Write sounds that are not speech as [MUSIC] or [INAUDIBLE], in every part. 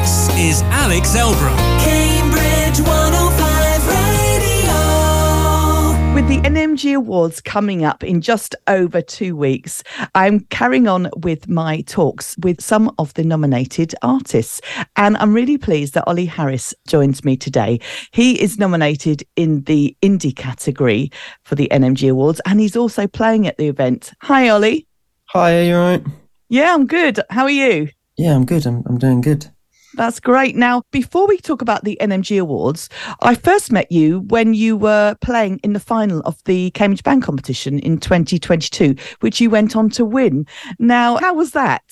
This is Alex Elbro. Cambridge 105 Radio. With the NMG Awards coming up in just over two weeks, I'm carrying on with my talks with some of the nominated artists. And I'm really pleased that Oli Harris joins me today. He is nominated in the indie category for the NMG Awards, and he's also playing at the event. Hi, Oli. Hi, are you alright? Yeah, I'm good. How are you? Yeah, I'm good. I'm, I'm doing good. That's great. Now, before we talk about the NMG Awards, I first met you when you were playing in the final of the Cambridge Band Competition in 2022, which you went on to win. Now, how was that?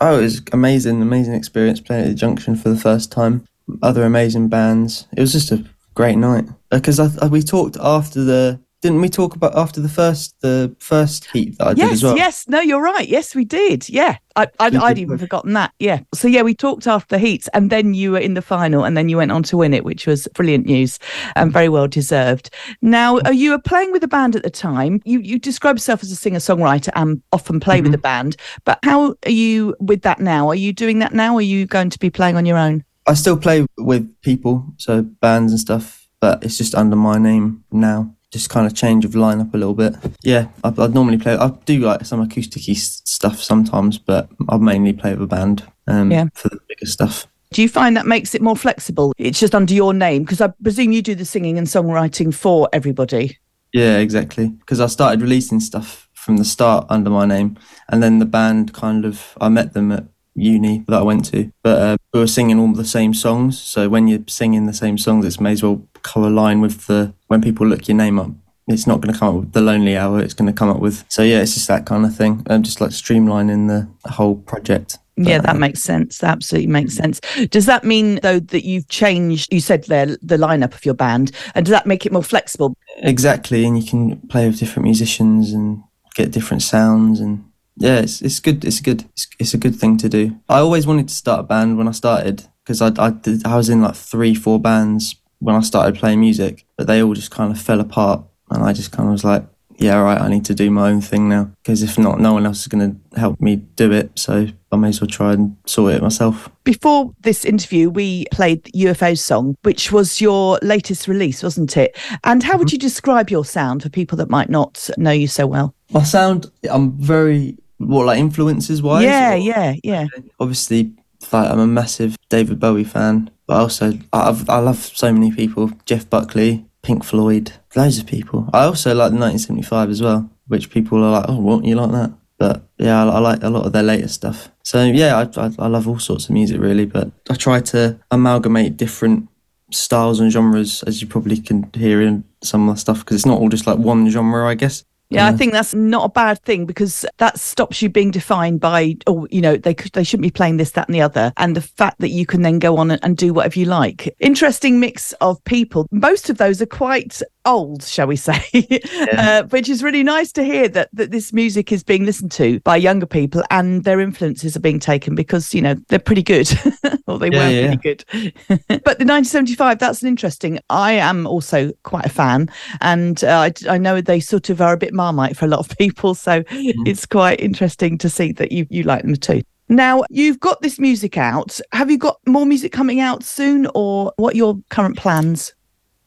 Oh, it was amazing, amazing experience playing at the Junction for the first time. Other amazing bands. It was just a great night. Uh, because I, we talked after the didn't we talk about after the first the first heat that I did yes, as well? yes. No, you're right. Yes, we did. Yeah. I, I'd, I'd even forgotten that. Yeah. So, yeah, we talked after the heats and then you were in the final and then you went on to win it, which was brilliant news and very well deserved. Now, uh, you were playing with a band at the time. You, you describe yourself as a singer songwriter and often play with a band. But how are you with that now? Are you doing that now? Or are you going to be playing on your own? I still play with people, so bands and stuff, but it's just under my name now. Just kind of change of lineup a little bit. Yeah, I, I'd normally play. I do like some acousticy stuff sometimes, but I mainly play with a band um, Yeah. for the bigger stuff. Do you find that makes it more flexible? It's just under your name because I presume you do the singing and songwriting for everybody. Yeah, exactly. Because I started releasing stuff from the start under my name, and then the band kind of I met them at uni that I went to, but uh, we were singing all the same songs. So when you're singing the same songs, it may as well co-align with the when people look your name up. It's not going to come up with the Lonely Hour. It's going to come up with so yeah. It's just that kind of thing. Um, just like streamlining the whole project. Yeah, that uh, makes sense. That absolutely makes sense. Does that mean though that you've changed? You said there the lineup of your band, and does that make it more flexible? exactly, and you can play with different musicians and get different sounds and yeah, it's it's good. It's good. It's, it's a good thing to do. I always wanted to start a band when I started because I I, did, I was in like three four bands when I started playing music, but they all just kind of fell apart, and I just kind of was like, yeah, all right, I need to do my own thing now because if not, no one else is going to help me do it. So I may as well try and sort it myself. Before this interview, we played UFO's song, which was your latest release, wasn't it? And how would mm-hmm. you describe your sound for people that might not know you so well? My sound, I'm very what like influences wise. yeah, or- yeah, yeah. obviously like I'm a massive David Bowie fan, but also I've, I love so many people. Jeff Buckley, Pink Floyd, loads of people. I also like the 1975 as well, which people are like, oh, what you like that? But yeah, I, I like a lot of their later stuff. So yeah, I, I, I love all sorts of music really, but I try to amalgamate different styles and genres, as you probably can hear in some of the stuff, because it's not all just like one genre, I guess. Yeah, I think that's not a bad thing because that stops you being defined by, oh, you know, they could, they shouldn't be playing this, that, and the other, and the fact that you can then go on and, and do whatever you like. Interesting mix of people. Most of those are quite old, shall we say, [LAUGHS] uh, which is really nice to hear that that this music is being listened to by younger people and their influences are being taken because you know they're pretty good, [LAUGHS] or they Yeah, were yeah, pretty good. [LAUGHS] but the 1975, that's an interesting. I am also quite a fan, and uh, I, I know they sort of are a bit marmite for a lot of people, so it's quite interesting to see that you you like them too. Now you've got this music out. Have you got more music coming out soon, or what are your current plans?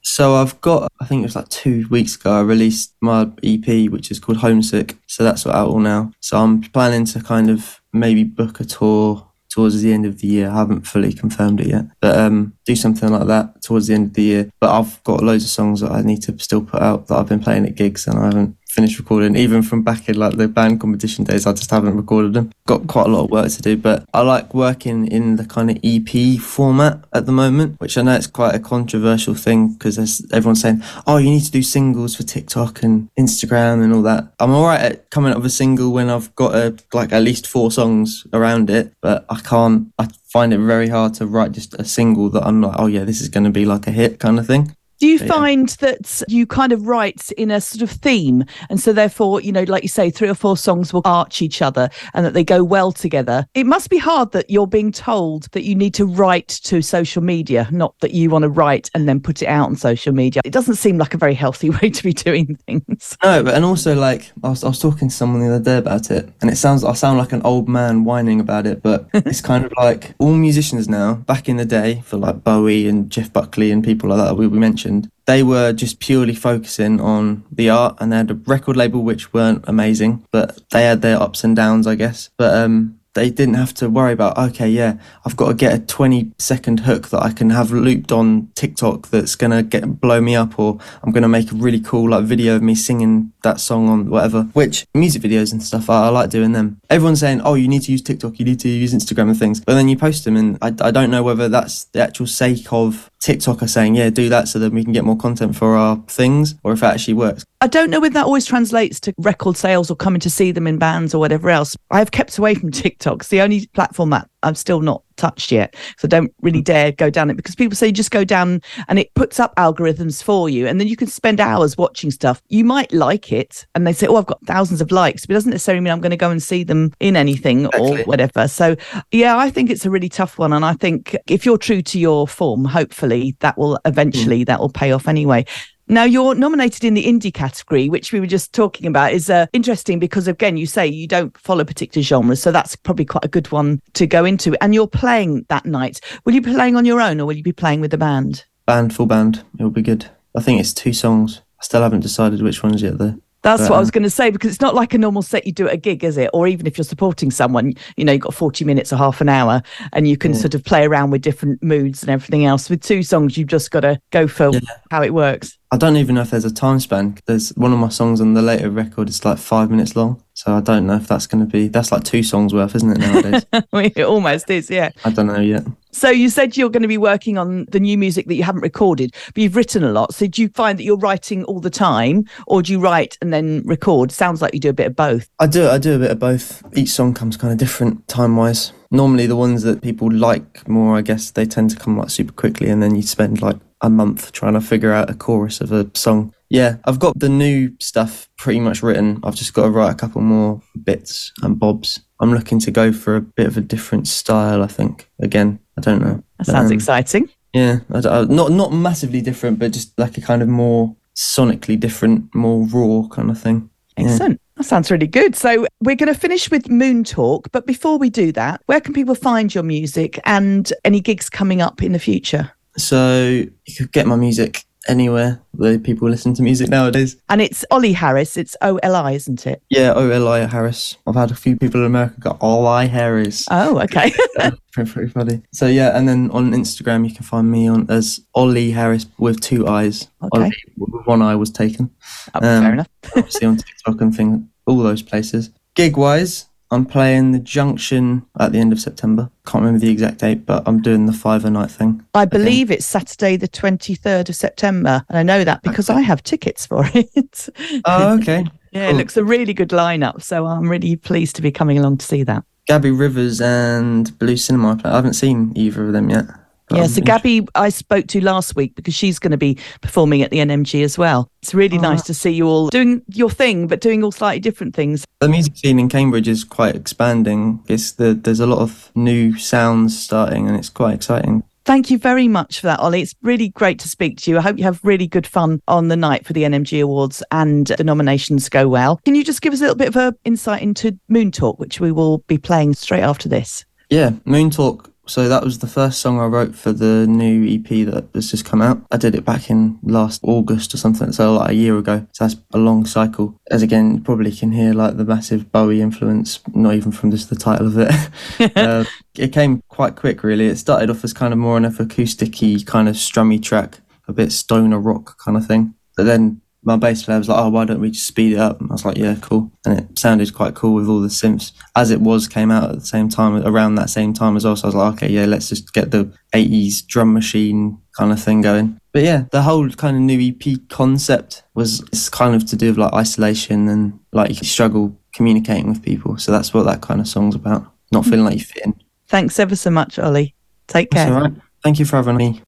So I've got, I think it was like two weeks ago, I released my EP, which is called Homesick. So that's out all now. So I'm planning to kind of maybe book a tour towards the end of the year. I haven't fully confirmed it yet, but um, do something like that towards the end of the year. But I've got loads of songs that I need to still put out that I've been playing at gigs and I haven't finished recording. Even from back in like the band competition days, I just haven't recorded them. Got quite a lot of work to do, but I like working in the kind of EP format at the moment, which I know it's quite a controversial thing because everyone's saying, "Oh, you need to do singles for TikTok and Instagram and all that." I'm alright at coming up with a single when I've got a, like at least four songs around it, but I can't. I find it very hard to write just a single that I'm like, "Oh yeah, this is going to be like a hit" kind of thing. Do you But yeah. find that you kind of write in a sort of theme, and so therefore, you know, like you say, three or four songs will arch each other, and that they go well together? It must be hard that you're being told that you need to write to social media, not that you want to write and then put it out on social media. It doesn't seem like a very healthy [LAUGHS] way to be doing things. No, but and also like I was, I was talking to someone the other day about it, and it sounds I sound like an old man whining about it, but [LAUGHS] it's kind of like all musicians now. Back in the day, for like Bowie and Jeff Buckley and people like that we, we mentioned, they were just purely focusing on the art, and they had a record label which weren't amazing, but they had their ups and downs, I guess. But um, they didn't have to worry about okay yeah i've got to get a 20 second hook that i can have looped on tiktok that's gonna get blow me up or i'm gonna make a really cool like video of me singing that song on whatever which music videos and stuff i, I like doing them everyone's saying oh you need to use tiktok you need to use instagram and things but then you post them and i, I don't know whether that's the actual sake of tiktok are saying yeah do that so that we can get more content for our things or if it actually works I don't know whether that always translates to record sales or coming to see them in bands or whatever else. I've kept away from [LAUGHS] TikTok. It's the only platform that I'm still not touched yet. So don't really mm. dare go down it because people say just go down and it puts up algorithms for you. And then you can spend hours watching stuff. You might like it and they say, oh, I've got thousands of likes, but it doesn't necessarily mean I'm going to go and see them in anything or whatever. So yeah, I think it's a really tough one. And I think if you're true to your form, hopefully that will mm. eventually, that will pay off anyway. Now you're nominated in the indie category, which we were just talking about, is uh, interesting because again, you say you don't follow particular genres, so that's probably quite a good one to go into. And you're playing that night. Will you be playing on your own, or will you be playing with the band? band full band it'll be good i think it's two songs i still haven't decided which ones yet though That's But, what I was um, going to say because it's not like a normal set you do at a gig, is it? Or even if you're supporting someone, you know, you've got 40 minutes or half an hour and you can Yeah. sort of play around with different moods and everything else. With two songs, you've just got to go for Yeah. how it works. I don't even know if there's a time span. There's one of my songs on the later record is like five minutes long, so I don't know if that's going to be. That's like two songs worth, isn't it nowadays? [LAUGHS] I mean, it almost is, yeah. I don't know yet. So you said you're going to be working on the new music that you haven't recorded, but you've written a lot. So do you find that you're writing all the time, or do you write and then record? Sounds like you do a bit of both. I do. I do a bit of both. Each song comes kind of different time wise. Normally, the ones that people like more, I guess, they tend to come like super quickly, and then you spend like a month trying to figure out a chorus of a song. Yeah, I've got the new stuff pretty much written. I've just got to write a couple more bits and bobs. I'm looking to go for a bit of a different style. I think again. I don't know. That sounds Um, exciting. Yeah, I I- not not massively different, but just like a kind of more sonically different, more raw kind of thing. Yeah. Excellent. That sounds really good. So we're going to finish with Moon Talk, but before we do that, where can people find your music and any gigs coming up in the future? So you could get my music anywhere where people listen to music nowadays. And it's Oli Harris. It's O L I, isn't it? Yeah, OLI Harris. I've had a few people in America go Oli Harris. Oh, okay. [LAUGHS] Pretty, pretty funny. So yeah, and then on Instagram you can find me on as Ollie Harris with two eyes. Okay. Ollie one eye was taken. Oh, fair Um, enough. [LAUGHS] obviously on TikTok and thing, all those places. Gig wise, I'm playing the Junction at the end of September. Can't remember the exact date, but I'm doing the five a night thing. I believe it's Saturday, the 23rd of September. And I know that because I have tickets for [LAUGHS] it. Oh, okay. yeah, it looks a really good lineup. So I'm really pleased to be coming along to see that. Gabby Rivers and Blue Cinema. I haven't seen either of them yet. Um, but Yeah, so Gabby, I spoke to last week because she's going to be performing at the NMG as well. It's really Oh, nice to see you all doing your thing, but doing all slightly different things. The music scene in Cambridge is quite expanding. It's the, there's a lot of new sounds starting, and it's quite exciting. Thank you very much for that, Oli. It's really great to speak to you. I hope you have really good fun on the night for the NMG Awards and the nominations go well. Can you just give us a little bit of a insight into Moon Talk, which we will be playing straight after this? Yeah, Moon Talk. So that was the first song I wrote for the new EP that has just come out. I did it back in last August or something, so like a year ago. So that's a long cycle. As again, you probably can hear like the massive Bowie influence, not even from just the title of it. [LAUGHS] uh, it came quite quick, really. It started off as kind of more of an acoustic-y, kind of strummy track, a bit stoner rock kind of thing. But then my bass player was like, "Oh, why don't we just speed it up?" And I was like, "Yeah, cool." And it sounded quite cool with all the synths. As it was, came out at the same time, around that same time as well. So I was like, "Okay, yeah, let's just get the '80s drum machine kind of thing going." But yeah, the whole kind of new EP concept was it's kind of to do with like isolation and like you struggle communicating with people. So that's what that kind of song's about. Not feeling like you fit in. Thanks ever so much, Oli. Take That's care. all right. Thank you for having me.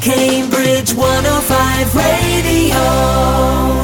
Cambridge 105 Radio.